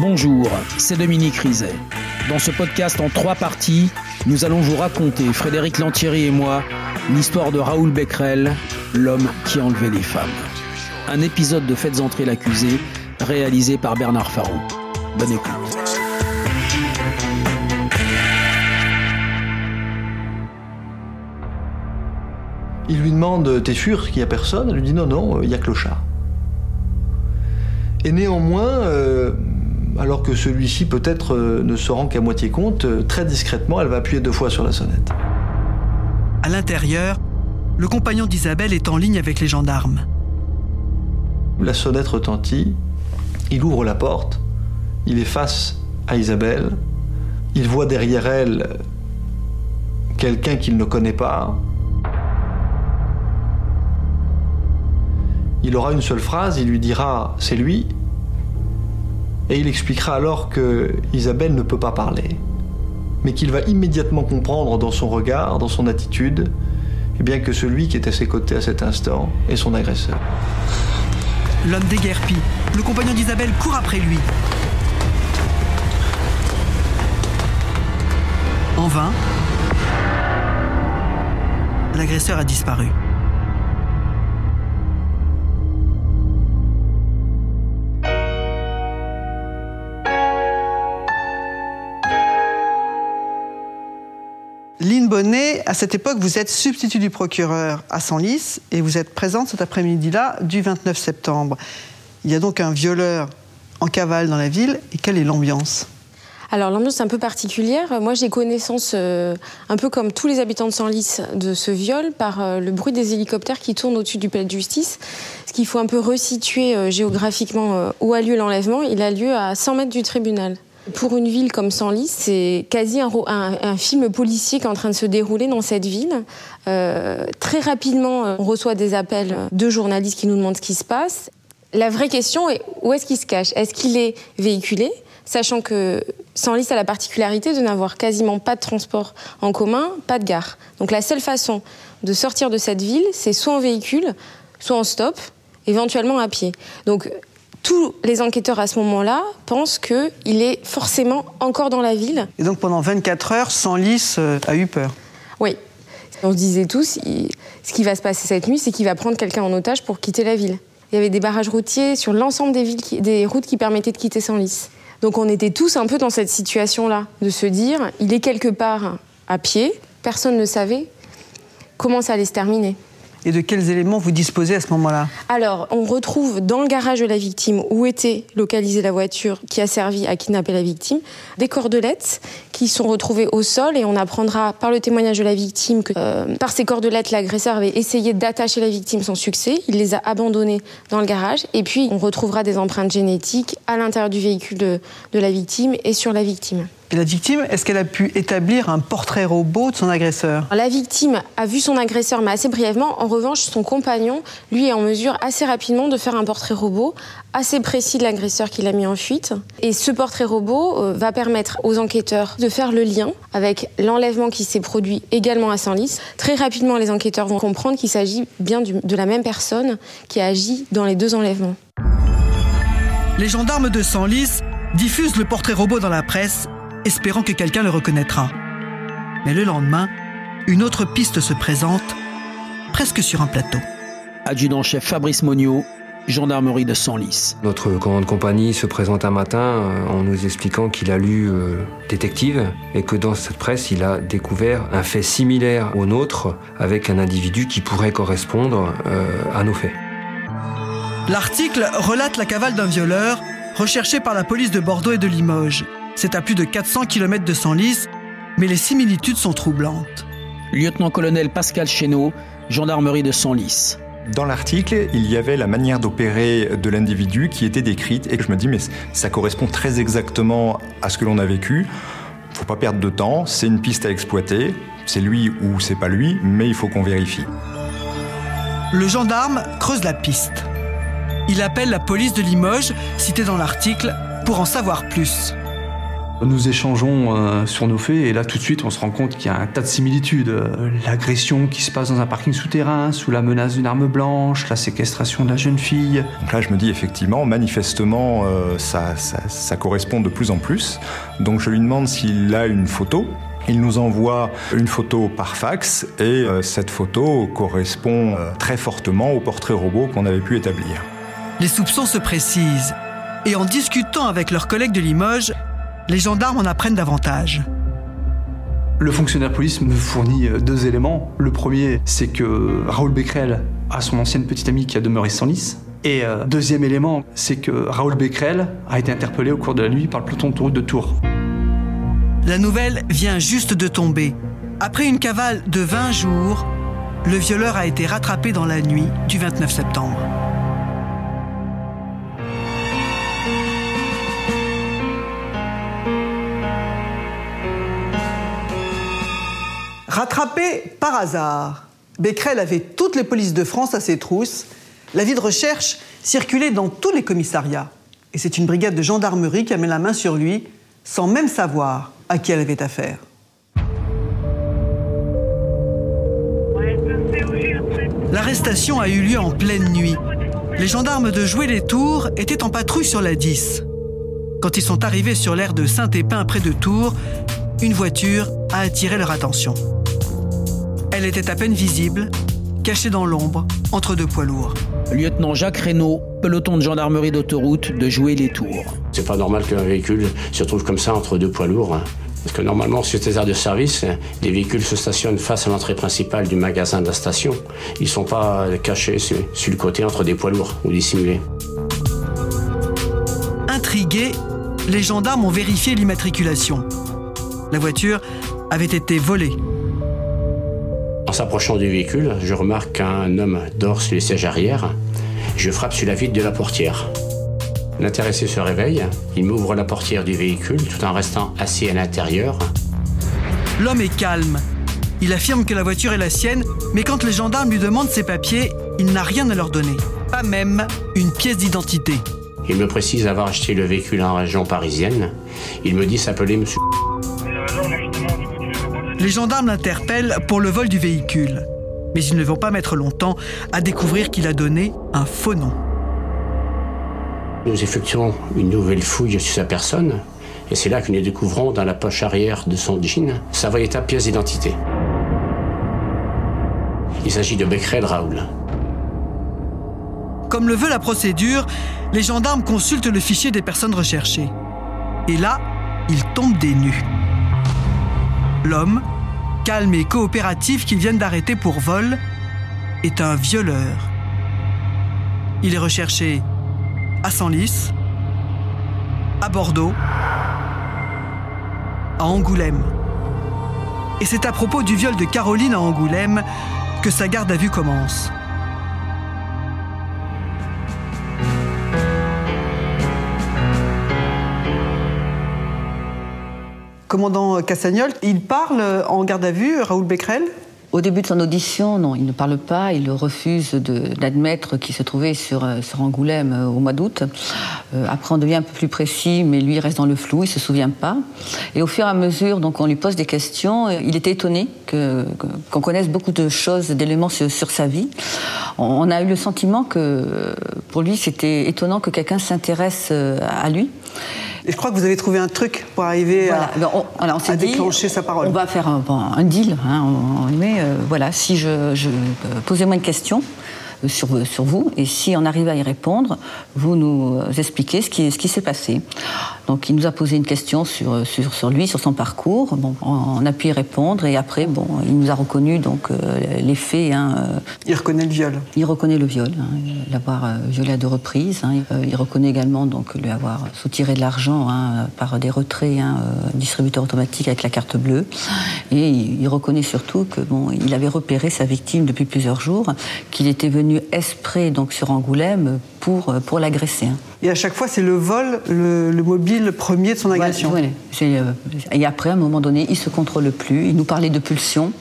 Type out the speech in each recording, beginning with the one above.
Bonjour, c'est Dominique Rizet. Dans ce podcast en trois parties, nous allons vous raconter, Frédéric Lantieri et moi, l'histoire de Raoul Becquerel, l'homme qui enlevait les femmes. Un épisode de Faites entrer l'accusé, réalisé par Bernard Farou. Bonne écoute. Il lui demande T'es sûr qu'il n'y a personne? Elle lui dit Non, non, il n'y a que le chat. Et néanmoins, euh, alors que celui-ci peut-être euh, ne se rend qu'à moitié compte, euh, très discrètement, elle va appuyer deux fois sur la sonnette. À l'intérieur, le compagnon d'Isabelle est en ligne avec les gendarmes. La sonnette retentit, il ouvre la porte, il est face à Isabelle, il voit derrière elle quelqu'un qu'il ne connaît pas. Il aura une seule phrase, il lui dira c'est lui, et il expliquera alors que Isabelle ne peut pas parler, mais qu'il va immédiatement comprendre dans son regard, dans son attitude, et bien que celui qui est à ses côtés à cet instant est son agresseur. L'homme déguerpit. Le compagnon d'Isabelle court après lui. En vain, l'agresseur a disparu. Lynn Bonnet, à cette époque, vous êtes substitut du procureur à Senlis et vous êtes présente cet après-midi-là du 29 septembre. Il y a donc un violeur en cavale dans la ville et quelle est l'ambiance? Alors l'ambiance est un peu particulière. Moi j'ai connaissance, euh, un peu comme tous les habitants de Senlis, de ce viol par euh, le bruit des hélicoptères qui tournent au-dessus du palais de justice. Ce qu'il faut un peu resituer euh, géographiquement où a lieu l'enlèvement. Il a lieu à 100 mètres du tribunal. Pour une ville comme Senlis, c'est quasi un, film policier qui est en train de se dérouler dans cette ville. très rapidement, on reçoit des appels de journalistes qui nous demandent ce qui se passe. La vraie question est où est-ce qu'il se cache? Est-ce qu'il est véhiculé? Sachant que Senlis a la particularité de n'avoir quasiment pas de transport en commun, pas de gare. Donc la seule façon de sortir de cette ville, c'est soit en véhicule, soit en stop, éventuellement à pied. Donc tous les enquêteurs à ce moment-là pensent qu'il est forcément encore dans la ville. Et donc pendant 24 heures, Senlis euh, a eu peur Oui. On se disait tous, ce qui va se passer cette nuit, c'est qu'il va prendre quelqu'un en otage pour quitter la ville. Il y avait des barrages routiers sur l'ensemble des, villes des routes qui permettaient de quitter Senlis. Donc on était tous un peu dans cette situation-là, de se dire, il est quelque part à pied, personne ne savait comment ça allait se terminer. Et de quels éléments vous disposez à ce moment-là? Alors, on retrouve dans le garage de la victime où était localisée la voiture qui a servi à kidnapper la victime, des cordelettes qui sont retrouvées au sol et on apprendra par le témoignage de la victime que euh, par ces cordelettes, l'agresseur avait essayé d'attacher la victime sans succès. Il les a abandonnées dans le garage et puis on retrouvera des empreintes génétiques à l'intérieur du véhicule de, de la victime et sur la victime. Et la victime, est-ce qu'elle a pu établir un portrait robot de son agresseur? La victime a vu son agresseur, mais assez brièvement. En revanche, son compagnon, lui, est en mesure assez rapidement de faire un portrait robot assez précis de l'agresseur qu'il a mis en fuite. Et ce portrait robot euh, va permettre aux enquêteurs de faire le lien avec l'enlèvement qui s'est produit également à Senlis. Très rapidement, les enquêteurs vont comprendre qu'il s'agit bien de la même personne qui a agi dans les deux enlèvements. Les gendarmes de Senlis diffusent le portrait robot dans la presse espérant que quelqu'un le reconnaîtra. Mais le lendemain, une autre piste se présente, presque sur un plateau. Adjudant-chef Fabrice Monio, gendarmerie de Senlis. Notre commande compagnie se présente un matin euh, en nous expliquant qu'il a lu euh, Détective et que dans cette presse, il a découvert un fait similaire au nôtre avec un individu qui pourrait correspondre euh, à nos faits. L'article relate la cavale d'un violeur recherché par la police de Bordeaux et de Limoges. C'est à plus de 400 km de Senlis, mais les similitudes sont troublantes. Lieutenant-colonel Pascal Chéneau, gendarmerie de Senlis. Dans l'article, il y avait la manière d'opérer de l'individu qui était décrite et je me dis mais ça correspond très exactement à ce que l'on a vécu. Faut pas perdre de temps, c'est une piste à exploiter, c'est lui ou c'est pas lui, mais il faut qu'on vérifie. Le gendarme creuse la piste. Il appelle la police de Limoges, citée dans l'article, pour en savoir plus. Nous échangeons euh, sur nos faits et là tout de suite on se rend compte qu'il y a un tas de similitudes. Euh, L'agression qui se passe dans un parking souterrain sous la menace d'une arme blanche, la séquestration de la jeune fille. Donc là je me dis effectivement, manifestement euh, ça, ça, ça correspond de plus en plus. Donc je lui demande s'il a une photo. Il nous envoie une photo par fax et euh, cette photo correspond euh, très fortement au portrait robot qu'on avait pu établir. Les soupçons se précisent. Et en discutant avec leurs collègues de Limoges, les gendarmes en apprennent davantage. Le fonctionnaire police me fournit euh, deux éléments. Le premier, c'est que Raoul Becquerel a son ancienne petite amie qui a demeuré sans lice. Et euh, deuxième élément, c'est que Raoul Becquerel a été interpellé au cours de la nuit par le peloton de route de Tours. La nouvelle vient juste de tomber. Après une cavale de 20 jours, le violeur a été rattrapé dans la nuit du 29 septembre. Rattrapé par hasard, Becquerel avait toutes les polices de France à ses trousses. La vie de recherche circulait dans tous les commissariats. Et c'est une brigade de gendarmerie qui a mis la main sur lui sans même savoir à qui elle avait affaire. L'arrestation a eu lieu en pleine nuit. Les gendarmes de Jouer-les-Tours étaient en patrouille sur la 10. Quand ils sont arrivés sur l'aire de Saint-Épin près de Tours, une voiture a attiré leur attention. Elle était à peine visible, cachée dans l'ombre, entre deux poids lourds. Lieutenant Jacques Reynaud, peloton de gendarmerie d'autoroute de Jouer-les-Tours. C'est pas normal qu'un véhicule se trouve comme ça entre deux poids lourds. hein. Parce que normalement, sur ces aires de service, les véhicules se stationnent face à l'entrée principale du magasin de la station. Ils sont pas cachés sur, sur le côté entre des poids lourds ou dissimulés. Intrigués, les gendarmes ont vérifié l'immatriculation. La voiture avait été volée. En s'approchant du véhicule, je remarque qu'un homme dort sur les sièges arrière. Je frappe sur la vitre de la portière. L'intéressé se réveille, il m'ouvre la portière du véhicule tout en restant assis à l'intérieur. L'homme est calme. Il affirme que la voiture est la sienne, mais quand les gendarmes lui demandent ses papiers, il n'a rien à leur donner. Pas même une pièce d'identité. Il me précise avoir acheté le véhicule en région parisienne. Il me dit s'appeler Monsieur. Les gendarmes l'interpellent pour le vol du véhicule. Mais ils ne vont pas mettre longtemps à découvrir qu'il a donné un faux nom. Nous effectuons une nouvelle fouille sur sa personne. Et c'est là que nous découvrons dans la poche arrière de son jean sa véritable pièce d'identité. Il s'agit de Becquerel Raoul. Comme le veut la procédure, les gendarmes consultent le fichier des personnes recherchées. Et là, ils tombent des nues. L'homme, calme et coopératif qu'ils viennent d'arrêter pour vol, est un violeur. Il est recherché à Senlis, à Bordeaux, à Angoulême. Et c'est à propos du viol de Caroline à Angoulême que sa garde à vue commence. Commandant Cassagnol, il parle en garde à vue, Raoul Becquerel Au début de son audition, non, il ne parle pas, il refuse d'admettre qu'il se trouvait sur, euh, Angoulême euh, au mois d'août. Euh, après, on devient un peu plus précis, mais lui reste dans le flou, il ne se souvient pas. Et au fur et à mesure, donc, on lui pose des questions. Il était étonné qu'on connaisse beaucoup de choses, d'éléments sur, sa vie. On, a eu le sentiment que pour lui, c'était étonnant que quelqu'un s'intéresse à lui. Et je crois que vous avez trouvé un truc pour arriver Voilà, à, Ben, on, on à dit, déclencher sa parole. On va faire un, bon, un deal, hein, on, met, euh, voilà, si je, je euh, posez-moi une question euh, sur, sur vous, et si on arrive à y répondre, vous nous expliquez ce qui, ce qui s'est passé. Donc il nous a posé une question sur, sur, sur lui, sur son parcours. Bon, on, on a pu y répondre, et après, bon, il nous a reconnu donc euh, les faits. hein, euh, Il reconnaît le viol. il reconnaît le viol, hein, l'avoir euh, violé à deux reprises. hein. Euh, il reconnaît également donc lui avoir soutiré de l'argent par des retraits, euh, distributeur automatique avec la carte bleue. Et il, il reconnaît surtout que bon, il avait repéré sa victime depuis plusieurs jours, qu'il était venu exprès donc sur Angoulême pour euh, pour l'agresser. hein. Et à chaque fois, c'est le vol, le, le mobile premier de son agression. Voilà, euh, et après, à un moment donné, il se contrôle plus. Il nous parlait de pulsion.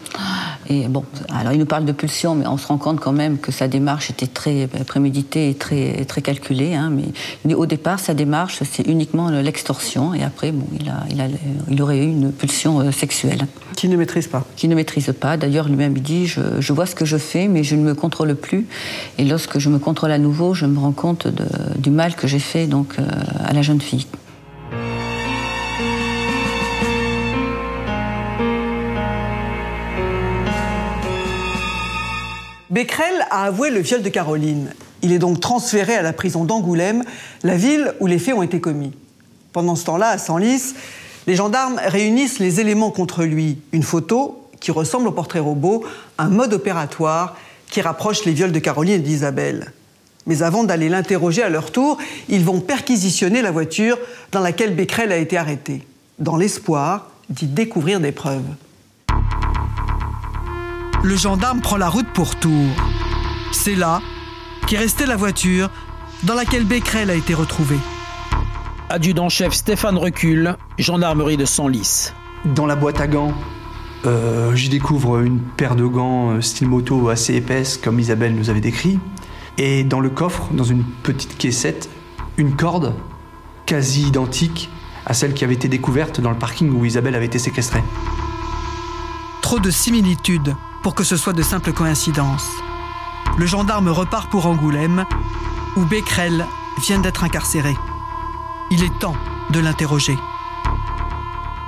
Et bon, alors il nous parle de pulsion, mais on se rend compte quand même que sa démarche était très préméditée et très, très calculée. Hein, mais au départ, sa démarche, c'est uniquement l'extorsion, et après, bon, il, a, il, a, il, aurait eu une pulsion euh, sexuelle. Qui ne maîtrise pas Qui ne maîtrise pas. D'ailleurs, lui-même, il dit je, je, vois ce que je fais, mais je ne me contrôle plus. Et lorsque je me contrôle à nouveau, je me rends compte de, du mal que j'ai fait donc, euh, à la jeune fille. Becquerel a avoué le viol de Caroline. Il est donc transféré à la prison d'Angoulême, la ville où les faits ont été commis. Pendant ce temps-là, à Senlis, les gendarmes réunissent les éléments contre lui. Une photo qui ressemble au portrait robot, un mode opératoire qui rapproche les viols de Caroline et d'Isabelle. Mais avant d'aller l'interroger à leur tour, ils vont perquisitionner la voiture dans laquelle Becquerel a été arrêté, dans l'espoir d'y découvrir des preuves le gendarme prend la route pour Tours. C'est là qu'est restée la voiture dans laquelle Becquerel a été retrouvé. Adjudant-chef Stéphane Recul, gendarmerie de Senlis. Dans la boîte à gants, euh, j'y découvre une paire de gants euh, style moto assez épaisse, comme Isabelle nous avait décrit. Et dans le coffre, dans une petite caissette, une corde quasi identique à celle qui avait été découverte dans le parking où Isabelle avait été séquestrée. Trop de similitudes pour que ce soit de simples coïncidences. Le gendarme repart pour Angoulême, où Becquerel vient d'être incarcéré. Il est temps de l'interroger.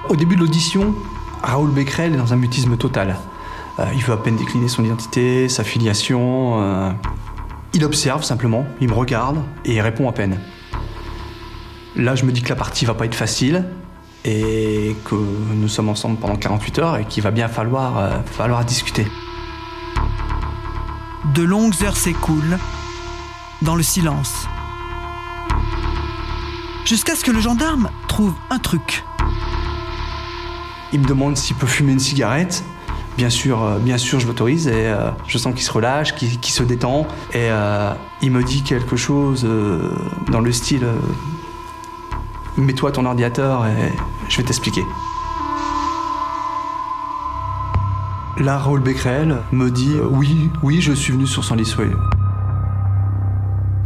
Au début de l'audition, Raoul Becquerel est dans un mutisme total. Euh, il veut à peine décliner son identité, sa filiation. Euh, il observe simplement, il me regarde et il répond à peine. Là, je me dis que la partie va pas être facile et que nous sommes ensemble pendant 48 heures et qu'il va bien falloir, euh, falloir discuter. De longues heures s'écoulent dans le silence. Jusqu'à ce que le gendarme trouve un truc. Il me demande s'il peut fumer une cigarette. Bien sûr, euh, bien sûr, je l'autorise et euh, je sens qu'il se relâche, qu'il se détend. Et il me dit quelque chose dans le style Mets-toi ton ordinateur et je vais t'expliquer. Là, Raoul Becquerel me dit euh, Oui, oui, je suis venu sur Senlis, oui.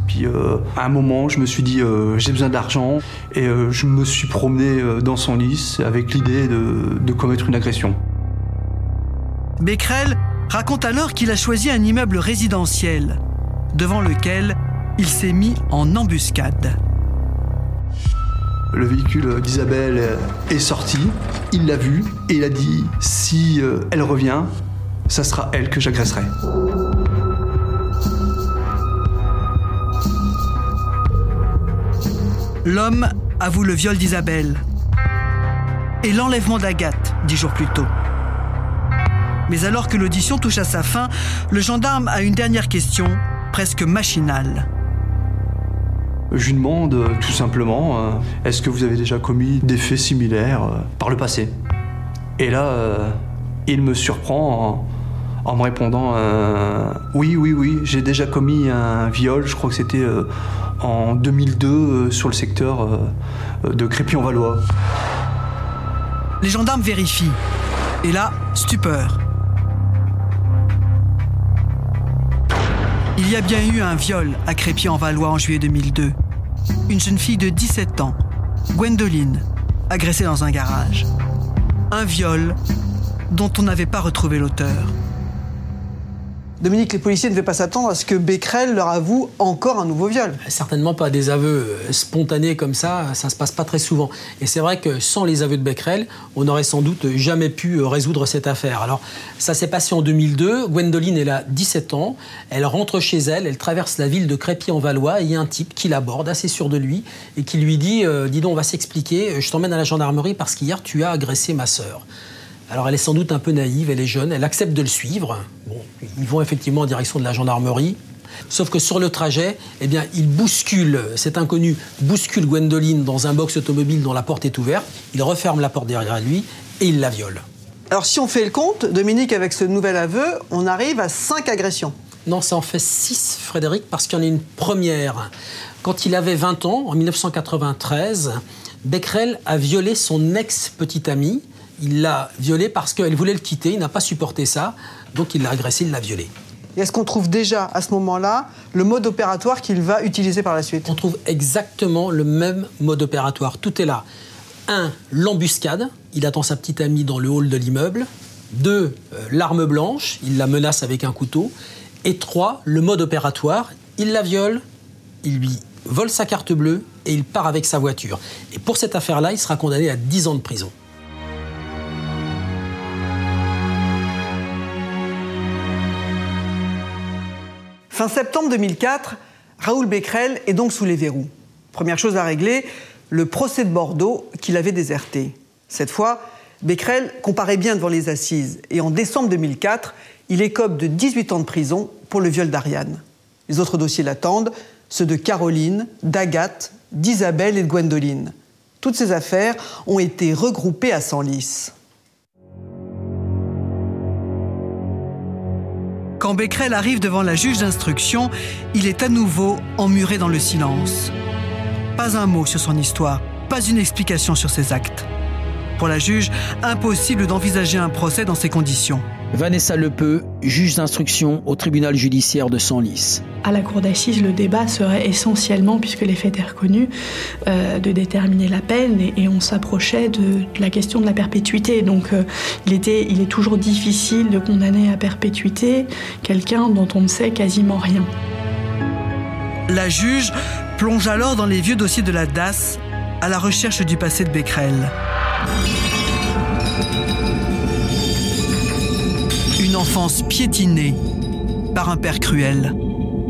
Puis euh, à un moment, je me suis dit euh, J'ai besoin d'argent et je me suis promené dans son lit avec l'idée de commettre une agression. Becquerel raconte alors qu'il a choisi un immeuble résidentiel devant lequel il s'est mis en embuscade. Le véhicule d'Isabelle est sorti, il l'a vu et il a dit si euh, elle revient, ça sera elle que j'agresserai. L'homme avoue le viol d'Isabelle et l'enlèvement d'Agathe dix jours plus tôt. Mais alors que l'audition touche à sa fin, le gendarme a une dernière question, presque machinale. Je lui demande euh, tout simplement euh, est-ce que vous avez déjà commis des faits similaires euh, par le passé? Et là, il me surprend en, me répondant oui, oui, oui, j'ai déjà commis un viol, je crois que c'était en 2002 sur le secteur de Crépy-en-Valois. Les gendarmes vérifient. Et là, stupeur. Il y a bien eu un viol à Crépy-en-Valois en juillet 2002. Une jeune fille de 17 ans, Gwendoline, agressée dans un garage. Un viol dont on n'avait pas retrouvé l'auteur. Dominique, les policiers ne devaient pas s'attendre à ce que Becquerel leur avoue encore un nouveau viol. Certainement pas. Des aveux euh, spontanés comme ça, ça se passe pas très souvent. Et c'est vrai que sans les aveux de Becquerel, on n'aurait sans doute jamais pu euh, résoudre cette affaire. Alors, ça s'est passé en 2002. Gwendoline, elle a 17 ans. Elle rentre chez elle. Elle traverse la ville de Crépy-en-Valois. Il y a un type qui l'aborde, assez sûr de lui, et qui lui dit euh, Dis donc, on va s'expliquer. Je t'emmène à la gendarmerie parce qu'hier, tu as agressé ma sœur. Alors elle est sans doute un peu naïve, elle est jeune, elle accepte de le suivre. Bon, ils vont effectivement en direction de la gendarmerie. Sauf que sur le trajet, eh bien, il bouscule, cet inconnu bouscule Gwendoline dans un box automobile dont la porte est ouverte, il referme la porte derrière lui et il la viole. Alors si on fait le compte, Dominique, avec ce nouvel aveu, on arrive à 5 agressions. Non, ça en fait 6, Frédéric, parce qu'il y en a une première. Quand il avait 20 ans, en 1993, Becquerel a violé son ex-petite amie, Il l'a violée parce qu'elle voulait le quitter, il n'a pas supporté ça, donc il l'a agressée, il l'a violée. Et est-ce qu'on trouve déjà à ce moment-là le mode opératoire qu'il va utiliser par la suite? On trouve exactement le même mode opératoire. Tout est là. Un, l'embuscade. Il attend sa petite amie dans le hall de l'immeuble. Deux, euh, l'arme blanche. Il la menace avec un couteau. Et trois, le mode opératoire. Il la viole, il lui vole sa carte bleue et il part avec sa voiture. Et pour cette affaire-là, il sera condamné à 10 ans de prison. Fin septembre 2004, Raoul Becquerel est donc sous les verrous. Première chose à régler, le procès de Bordeaux qu'il avait déserté. Cette fois, Becquerel comparaît bien devant les assises et en décembre 2004, il écope de 18 ans de prison pour le viol d'Ariane. Les autres dossiers l'attendent, ceux de Caroline, d'Agathe, d'Isabelle et de Gwendoline. Toutes ces affaires ont été regroupées à Senlis. Quand Becquerel arrive devant la juge d'instruction, il est à nouveau emmuré dans le silence. Pas un mot sur son histoire, pas une explication sur ses actes. Pour la juge, impossible d'envisager un procès dans ces conditions. Vanessa Lepeu, juge d'instruction au tribunal judiciaire de Senlis. À la cour d'assises, le débat serait essentiellement, puisque les faits étaient reconnus, euh, de déterminer la peine et, on s'approchait de, la question de la perpétuité. Donc euh, il, était, il est toujours difficile de condamner à perpétuité quelqu'un dont on ne sait quasiment rien. La juge plonge alors dans les vieux dossiers de la DAS à la recherche du passé de Becquerel. Une enfance piétinée par un père cruel.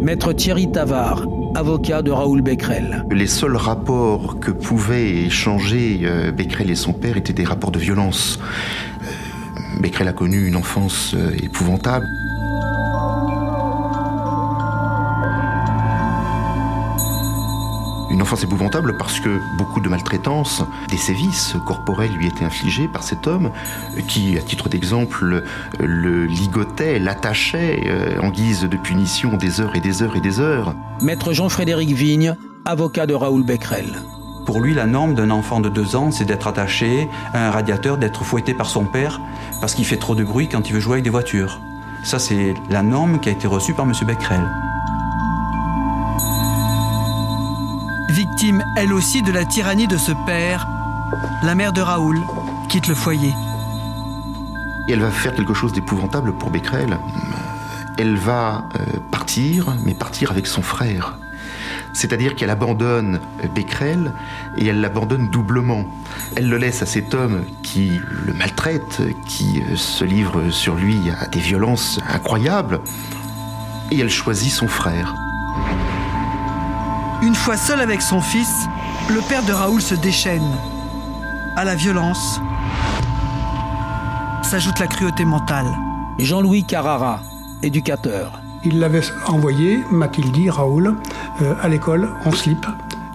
Maître Thierry Tavard, avocat de Raoul Becquerel. Les seuls rapports que pouvaient échanger euh, Becquerel et son père étaient des rapports de violence. Euh, Becquerel a connu une enfance euh, épouvantable. Enfance épouvantable parce que beaucoup de maltraitance, des sévices corporels lui étaient infligés par cet homme qui, à titre d'exemple, le ligotait, l'attachait euh, en guise de punition des heures et des heures et des heures. Maître Jean-Frédéric Vigne, avocat de Raoul Becquerel. Pour lui, la norme d'un enfant de deux ans, c'est d'être attaché à un radiateur, d'être fouetté par son père parce qu'il fait trop de bruit quand il veut jouer avec des voitures. Ça, c'est la norme qui a été reçue par M. Becquerel. Victime elle aussi de la tyrannie de ce père, la mère de Raoul quitte le foyer. Et elle va faire quelque chose d'épouvantable pour Becquerel. Elle va euh, partir, mais partir avec son frère. C'est-à-dire qu'elle abandonne Becquerel et elle l'abandonne doublement. Elle le laisse à cet homme qui le maltraite, qui euh, se livre sur lui à des violences incroyables, et elle choisit son frère. Une fois seul avec son fils, le père de Raoul se déchaîne. À la violence s'ajoute la cruauté mentale. Jean-Louis Carrara, éducateur. Il l'avait envoyé, m'a-t-il dit, Raoul, euh, à l'école en slip.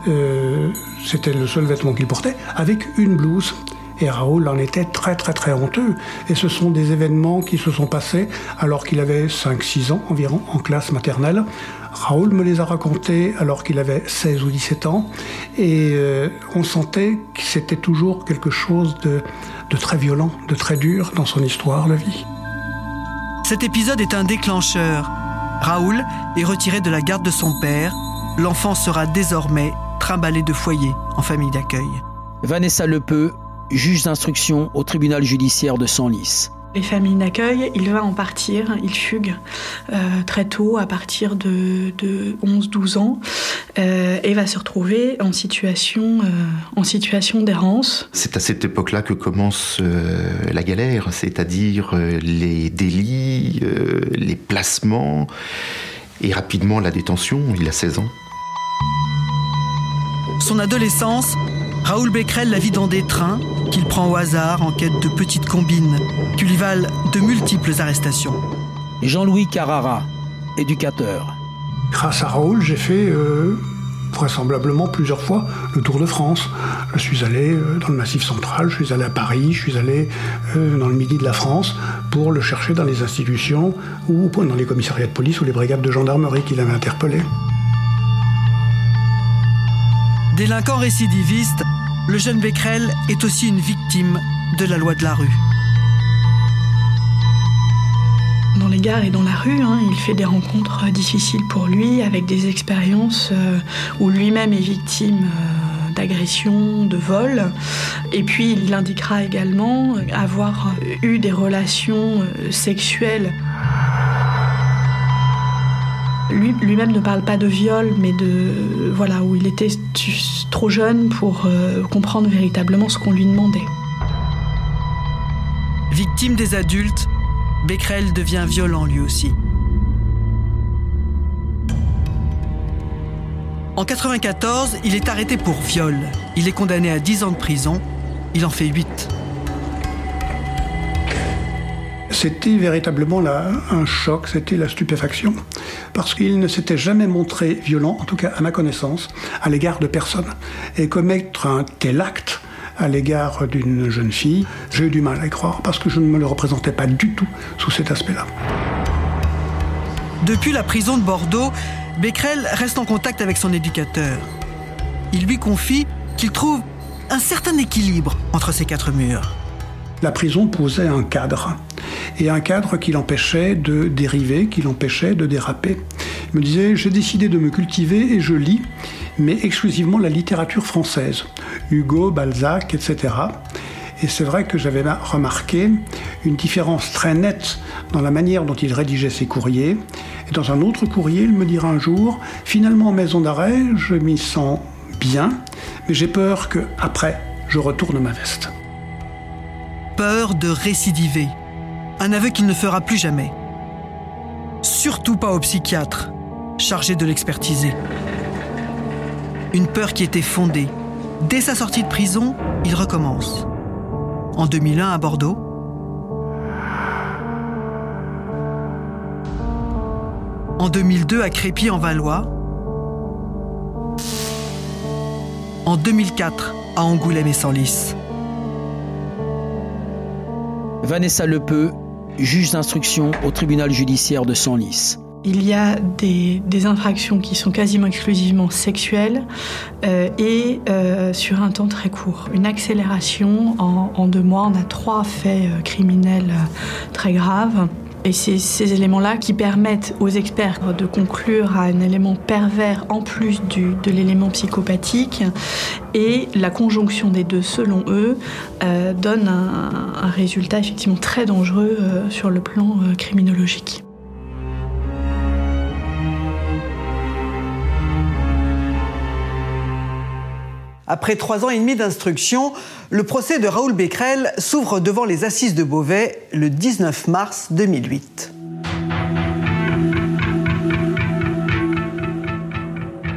Euh, c'était le seul vêtement qu'il portait, avec une blouse. Et Raoul en était très très très honteux. Et ce sont des événements qui se sont passés alors qu'il avait 5-6 ans environ en classe maternelle. Raoul me les a racontés alors qu'il avait 16 ou 17 ans et euh, on sentait que c'était toujours quelque chose de, de très violent, de très dur dans son histoire de vie. Cet épisode est un déclencheur. Raoul est retiré de la garde de son père. L'enfant sera désormais trimballé de foyer en famille d'accueil. Vanessa Lepeu, juge d'instruction au tribunal judiciaire de Senlis les familles d'accueil, il va en partir, il fugue euh, très tôt, à partir de, 11-12 ans, euh, et va se retrouver en situation, euh, en situation d'errance. C'est à cette époque-là que commence la galère, c'est-à-dire les délits, les placements, et rapidement la détention, il a 16 ans. Son adolescence, Raoul Becquerel la vit dans des trains qu'il prend au hasard en quête de petites combines qui lui valent de multiples arrestations. Jean-Louis Carrara, éducateur. Grâce à Raoul, j'ai fait euh, vraisemblablement plusieurs fois le Tour de France. Je suis allé euh, dans le Massif central, je suis allé à Paris, je suis allé euh, dans le midi de la France pour le chercher dans les institutions ou dans les commissariats de police ou les brigades de gendarmerie qu'il avait interpellé. Délinquant récidiviste, le jeune Becquerel est aussi une victime de la loi de la rue. Dans les gares et dans la rue, hein, il fait des rencontres difficiles pour lui, avec des expériences euh, où lui-même est victime euh, d'agressions, de vols. Et puis il indiquera également avoir eu des relations euh, sexuelles lui-même ne parle pas de viol, mais de voilà où il était trop jeune pour euh, comprendre véritablement ce qu'on lui demandait. Victime des adultes, Becquerel devient violent lui aussi. En 94, il est arrêté pour viol. Il est condamné à 10 ans de prison. Il en fait 8. C'était véritablement un choc, c'était la stupéfaction, parce qu'il ne s'était jamais montré violent, en tout cas à ma connaissance, à l'égard de personne. Et commettre un tel acte à l'égard d'une jeune fille, j'ai eu du mal à y croire, parce que je ne me le représentais pas du tout sous cet aspect-là. Depuis la prison de Bordeaux, Becquerel reste en contact avec son éducateur. Il lui confie qu'il trouve un certain équilibre entre ces quatre murs. La prison posait un cadre et un cadre qui l'empêchait de dériver, qui l'empêchait de déraper. Il me disait, j'ai décidé de me cultiver et je lis, mais exclusivement la littérature française, Hugo, Balzac, etc. Et c'est vrai que j'avais remarqué une différence très nette dans la manière dont il rédigeait ses courriers. Et dans un autre courrier, il me dira un jour, finalement en maison d'arrêt, je m'y sens bien, mais j'ai peur que, après, je retourne ma veste. Peur de récidiver, un aveu qu'il ne fera plus jamais. Surtout pas au psychiatre, chargé de l'expertiser. Une peur qui était fondée. Dès sa sortie de prison, il recommence. En 2001 à Bordeaux. En 2002 à Crépy en Valois. En 2004 à Angoulême et Senlis. Vanessa Lepeu juge d'instruction au tribunal judiciaire de Senlis. Il y a des, infractions qui sont quasiment exclusivement sexuelles euh, et euh, sur un temps très court. Une accélération en, deux mois. On a trois faits euh, criminels très graves. Et c'est ces éléments-là qui permettent aux experts de conclure à un élément pervers en plus de l'élément psychopathique. Et la conjonction des deux, selon eux, euh, donne un, résultat effectivement très dangereux euh, sur le plan euh, criminologique. Après trois ans et demi d'instruction, le procès de Raoul Becquerel s'ouvre devant les assises de Beauvais le 19 mars 2008.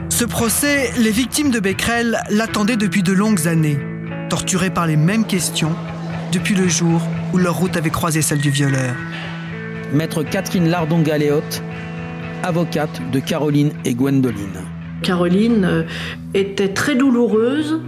Ce procès, les victimes de Becquerel l'attendaient depuis de longues années, torturées par les mêmes questions depuis le jour où leur route avait croisé celle du violeur. Maître Catherine Lardon-Galéotte, avocate de Caroline et Gwendoline. Caroline euh, était très douloureuse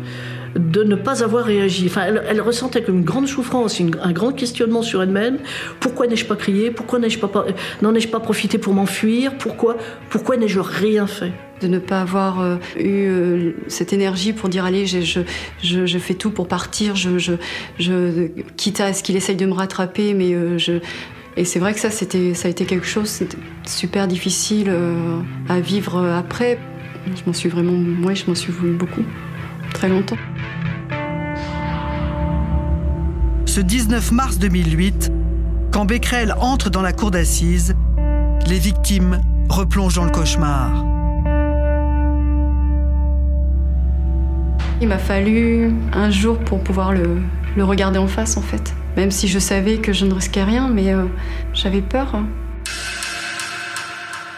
de ne pas avoir réagi. Enfin, elle, ressentait comme une grande souffrance, un grand questionnement sur elle-même. Pourquoi n'ai-je pas crié? Pourquoi n'ai-je pas, n'en ai-je pas profité pour m'enfuir? Pourquoi, pourquoi n'ai-je rien fait? De ne pas avoir euh, eu euh, cette énergie pour dire allez je, je, je, fais tout pour partir je, je, quitte à ce qu'il essaye de me rattraper mais je et c'est vrai que ça c'était ça a été quelque chose super difficile à vivre après je m'en suis vraiment, moi, je m'en suis voulu beaucoup, très longtemps. Ce 19 mars 2008, quand Becquerel entre dans la cour d'assises, les victimes replongent dans le cauchemar. Il m'a fallu un jour pour pouvoir le, regarder en face, en fait. Même si je savais que je ne risquais rien, mais euh, j'avais peur.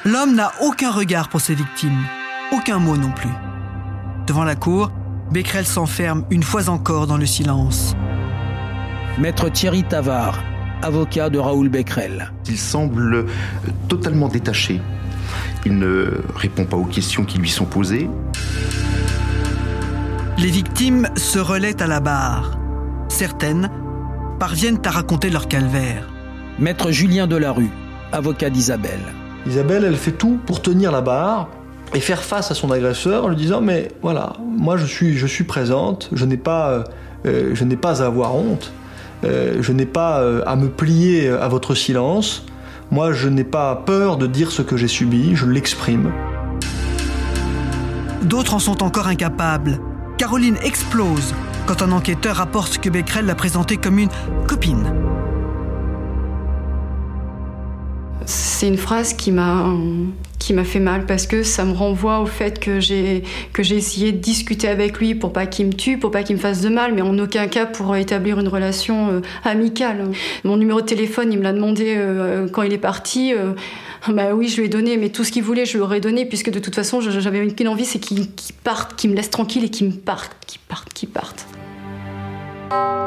L'homme n'a aucun regard pour ses victimes aucun mot non plus. Devant la cour, Becquerel s'enferme une fois encore dans le silence. Maître Thierry Tavard, avocat de Raoul Becquerel. Il semble totalement détaché. Il ne répond pas aux questions qui lui sont posées. Les victimes se relaient à la barre. Certaines parviennent à raconter leur calvaire. Maître Julien Delarue, avocat d'Isabelle. Isabelle, elle fait tout pour tenir la barre, et faire face à son agresseur en lui disant mais voilà moi je suis je suis présente je n'ai pas euh, je n'ai pas à avoir honte Euh, je n'ai pas euh, à me plier à votre silence. Moi, je n'ai pas peur de dire ce que j'ai subi, je l'exprime. D'autres en sont encore incapables. Caroline explose quand un enquêteur rapporte que Becquerel l'a présentée comme une copine. C'est une phrase qui m'a qui m'a fait mal parce que ça me renvoie au fait que j'ai que j'ai essayé de discuter avec lui pour pas qu'il me tue, pour pas qu'il me fasse de mal, mais en aucun cas pour établir une relation euh, amicale. Mon numéro de téléphone, il me l'a demandé euh, quand il est parti. Euh, bah oui, je lui ai donné, mais tout ce qu'il voulait, je lui aurais donné, puisque de toute façon, j'avais qu'une envie, c'est qu'il parte, qu'il me laisse tranquille et qu'il me parte, qu'il parte, qu'il parte.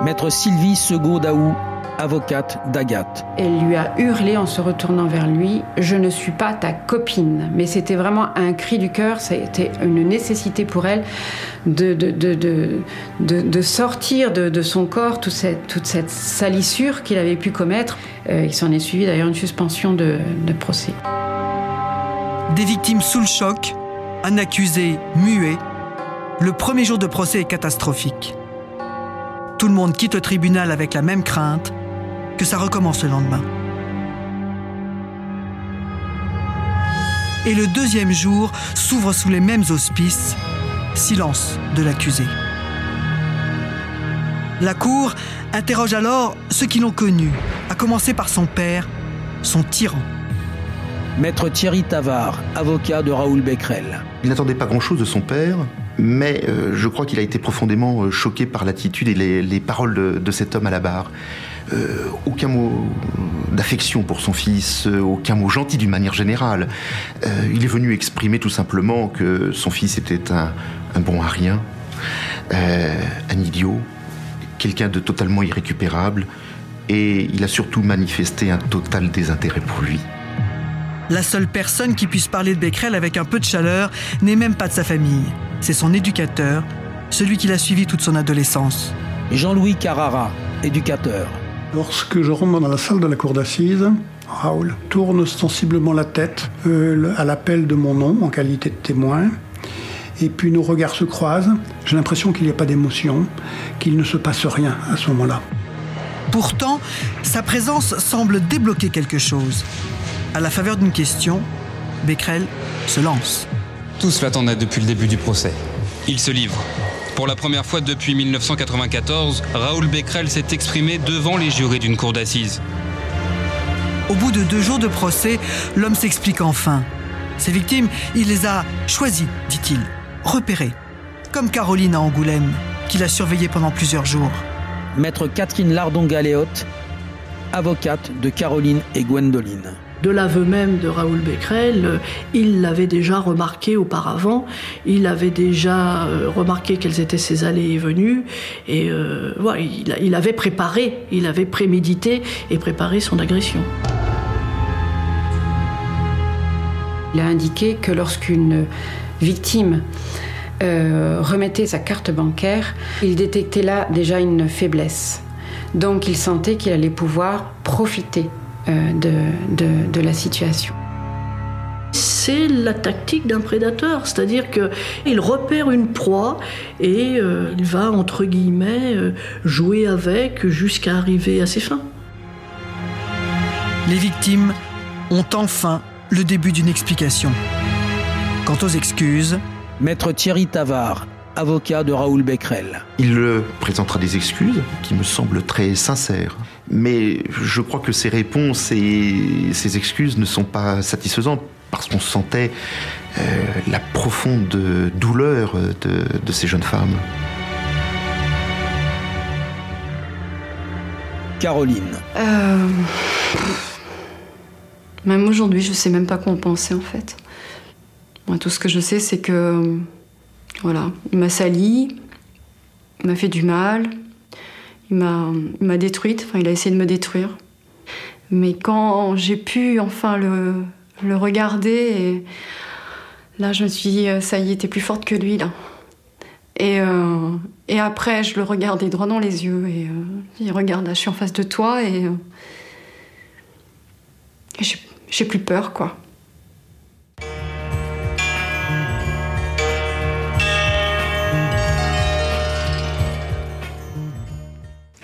Maître Sylvie Segaud-Daou avocate d'Agathe. Elle lui a hurlé en se retournant vers lui Je ne suis pas ta copine. Mais c'était vraiment un cri du cœur, c'était une nécessité pour elle de, de, de, de sortir de, son corps toute cette, toute cette salissure qu'il avait pu commettre. Euh, il s'en est suivi d'ailleurs une suspension de, procès. Des victimes sous le choc, un accusé muet. Le premier jour de procès est catastrophique. Tout le monde quitte le tribunal avec la même crainte, que ça recommence le lendemain. Et le deuxième jour s'ouvre sous les mêmes auspices, silence de l'accusé. La cour interroge alors ceux qui l'ont connu, à commencer par son père, son tyran. Maître Thierry Tavard, avocat de Raoul Becquerel. Il n'attendait pas grand-chose de son père, mais euh, je crois qu'il a été profondément euh, choqué par l'attitude et les, paroles de, de, cet homme à la barre. Euh, aucun mot d'affection pour son fils, euh, aucun mot gentil d'une manière générale. Euh, il est venu exprimer tout simplement que son fils était un, bon à rien, un idiot, quelqu'un de totalement irrécupérable, et il a surtout manifesté un total désintérêt pour lui. La seule personne qui puisse parler de Becquerel avec un peu de chaleur n'est même pas de sa famille. C'est son éducateur, celui qui l'a suivi toute son adolescence. Jean-Louis Carrara, éducateur. Lorsque je rentre dans la salle de la cour d'assises, Raoul tourne sensiblement la tête euh, à l'appel de mon nom en qualité de témoin. Et puis nos regards se croisent. J'ai l'impression qu'il n'y a pas d'émotion, qu'il ne se passe rien à ce moment-là. Pourtant, sa présence semble débloquer quelque chose. À la faveur d'une question, Becquerel se lance. Tous l'attendaient depuis le début du procès. Il se livre. Pour la première fois depuis 1994, Raoul Becquerel s'est exprimé devant les jurés d'une cour d'assises. Au bout de deux jours de procès, l'homme s'explique enfin. Ses victimes, il les a choisies, dit-il, repérées, comme Caroline à Angoulême, qu'il a surveillée pendant plusieurs jours. Maître Catherine Lardon-Galéotte, avocate de Caroline et Gwendoline de l'aveu même de Raoul Becquerel, euh, il l'avait déjà remarqué auparavant, il avait déjà euh, remarqué quelles étaient ses allées et venues, et euh, il, avait préparé, il avait prémédité et préparé son agression. Il a indiqué que lorsqu'une victime remettait sa carte bancaire, il détectait là déjà une faiblesse. Donc il sentait qu'il allait pouvoir profiter euh, de, de, la situation c'est la tactique d'un prédateur, c'est-à-dire qu'il repère une proie et euh, il va, entre guillemets, euh, jouer avec jusqu'à arriver à ses fins. Les victimes ont enfin le début d'une explication. Quant aux excuses, Maître Thierry Tavard, avocat de Raoul Becquerel. Il présentera des excuses qui me semblent très sincères. Mais je crois que ces réponses et ces excuses ne sont pas satisfaisantes parce qu'on sentait euh, la profonde douleur de, ces jeunes femmes. Caroline. Euh, même aujourd'hui, je sais même pas quoi en penser en fait. Moi, tout ce que je sais, c'est que voilà, il m'a sali, il m'a fait du mal, il m'a détruite, enfin, il a essayé de me détruire. Mais quand j'ai pu enfin le, le regarder, là, je me suis dit, euh, ça y est, plus forte que lui, là. Et, euh, et après, je le regardais droit dans les yeux et euh, il regarde, je suis en face de toi et j'ai plus peur, quoi.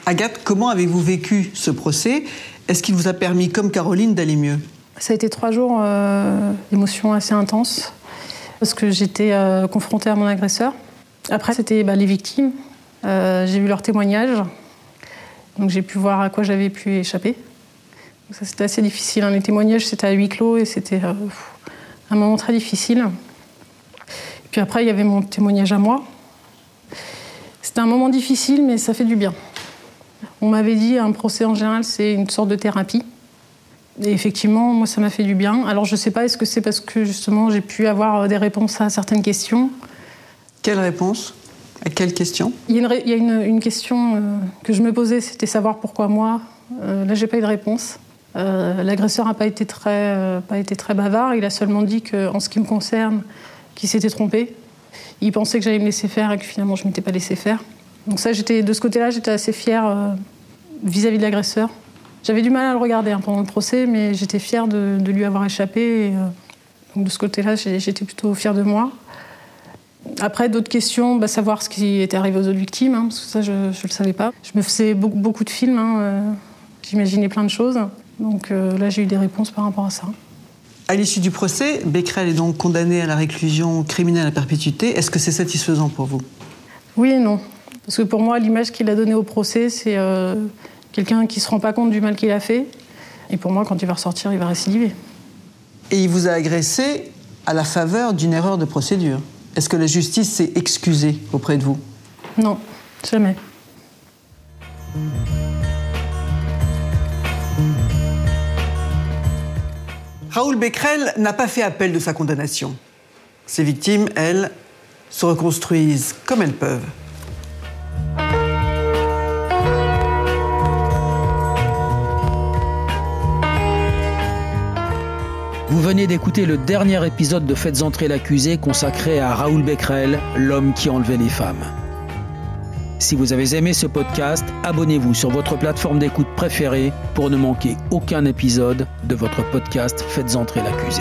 Agathe, comment avez-vous vécu ce procès? Est-ce qu'il vous a permis, comme Caroline, d'aller mieux? Ça a été trois jours euh, d'émotions assez intenses, parce que j'étais euh, confrontée à mon agresseur. Après, c'était bah, les victimes. Euh, j'ai vu leurs témoignages, donc j'ai pu voir à quoi j'avais pu échapper. C'était assez difficile. Les témoignages, c'était à huis clos et c'était euh, un moment très difficile. Puis après, il y avait mon témoignage à moi. C'était un moment difficile, mais ça fait du bien. On m'avait dit un procès en général, c'est une sorte de thérapie. Et effectivement, moi, ça m'a fait du bien. Alors, je ne sais pas, est-ce que c'est parce que justement j'ai pu avoir des réponses à certaines questions? Quelles réponses À quelles questions Il y a une, il y a une, une question euh, que je me posais, c'était savoir pourquoi moi. Euh, là, j'ai pas eu de réponse. Euh, L'agresseur n'a pas, été très, euh, pas été très bavard. Il a seulement dit qu'en ce qui me concerne, qu'il s'était trompé. Il pensait que j'allais me laisser faire et que finalement, je ne m'étais pas laissé faire. Donc ça, j'étais de ce côté-là, j'étais assez fière euh, vis-à-vis de l'agresseur. J'avais du mal à le regarder hein, pendant le procès, mais j'étais fière de, de lui avoir échappé. Et, euh, donc de ce côté-là, j'étais plutôt fière de moi. Après, d'autres questions, bah, savoir ce qui était arrivé aux autres victimes, hein, parce que ça, je ne le savais pas. Je me faisais beaucoup, beaucoup de films, hein, euh, j'imaginais plein de choses. Donc euh, là, j'ai eu des réponses par rapport à ça. À l'issue du procès, Becquerel est donc condamné à la réclusion criminelle à perpétuité. Est-ce que c'est satisfaisant pour vous? Oui et non. Parce que pour moi, l'image qu'il a donnée au procès, c'est euh, quelqu'un qui ne se rend pas compte du mal qu'il a fait. Et pour moi, quand il va ressortir, il va récidiver. Et il vous a agressé à la faveur d'une erreur de procédure. Est-ce que la justice s'est excusée auprès de vous? Non, jamais. Raoul Becquerel n'a pas fait appel de sa condamnation. Ses victimes, elles, se reconstruisent comme elles peuvent. Vous venez d'écouter le dernier épisode de Faites entrer l'accusé consacré à Raoul Becquerel, l'homme qui enlevait les femmes. Si vous avez aimé ce podcast, abonnez-vous sur votre plateforme d'écoute préférée pour ne manquer aucun épisode de votre podcast Faites entrer l'accusé.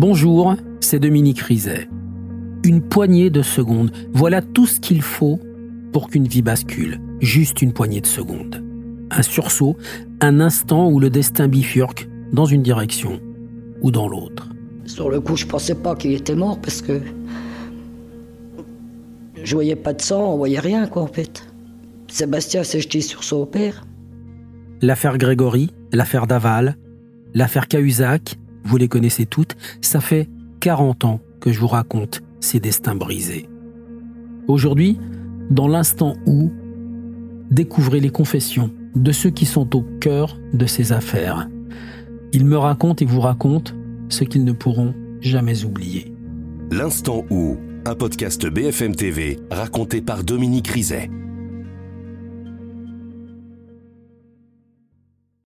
Bonjour, c'est Dominique Rizet. Une poignée de secondes, voilà tout ce qu'il faut pour qu'une vie bascule. Juste une poignée de secondes. Un sursaut, un instant où le destin bifurque dans une direction ou dans l'autre. Sur le coup, je pensais pas qu'il était mort parce que je voyais pas de sang, on voyait rien quoi en fait. Sébastien s'est jeté sur son père. L'affaire Grégory, l'affaire Daval, l'affaire Cahuzac, vous les connaissez toutes, ça fait 40 ans que je vous raconte ces destins brisés. Aujourd'hui, dans l'instant où, découvrez les confessions de ceux qui sont au cœur de ces affaires. Ils me racontent et vous racontent ce qu'ils ne pourront jamais oublier. L'instant où, un podcast BFM TV raconté par Dominique Rizet.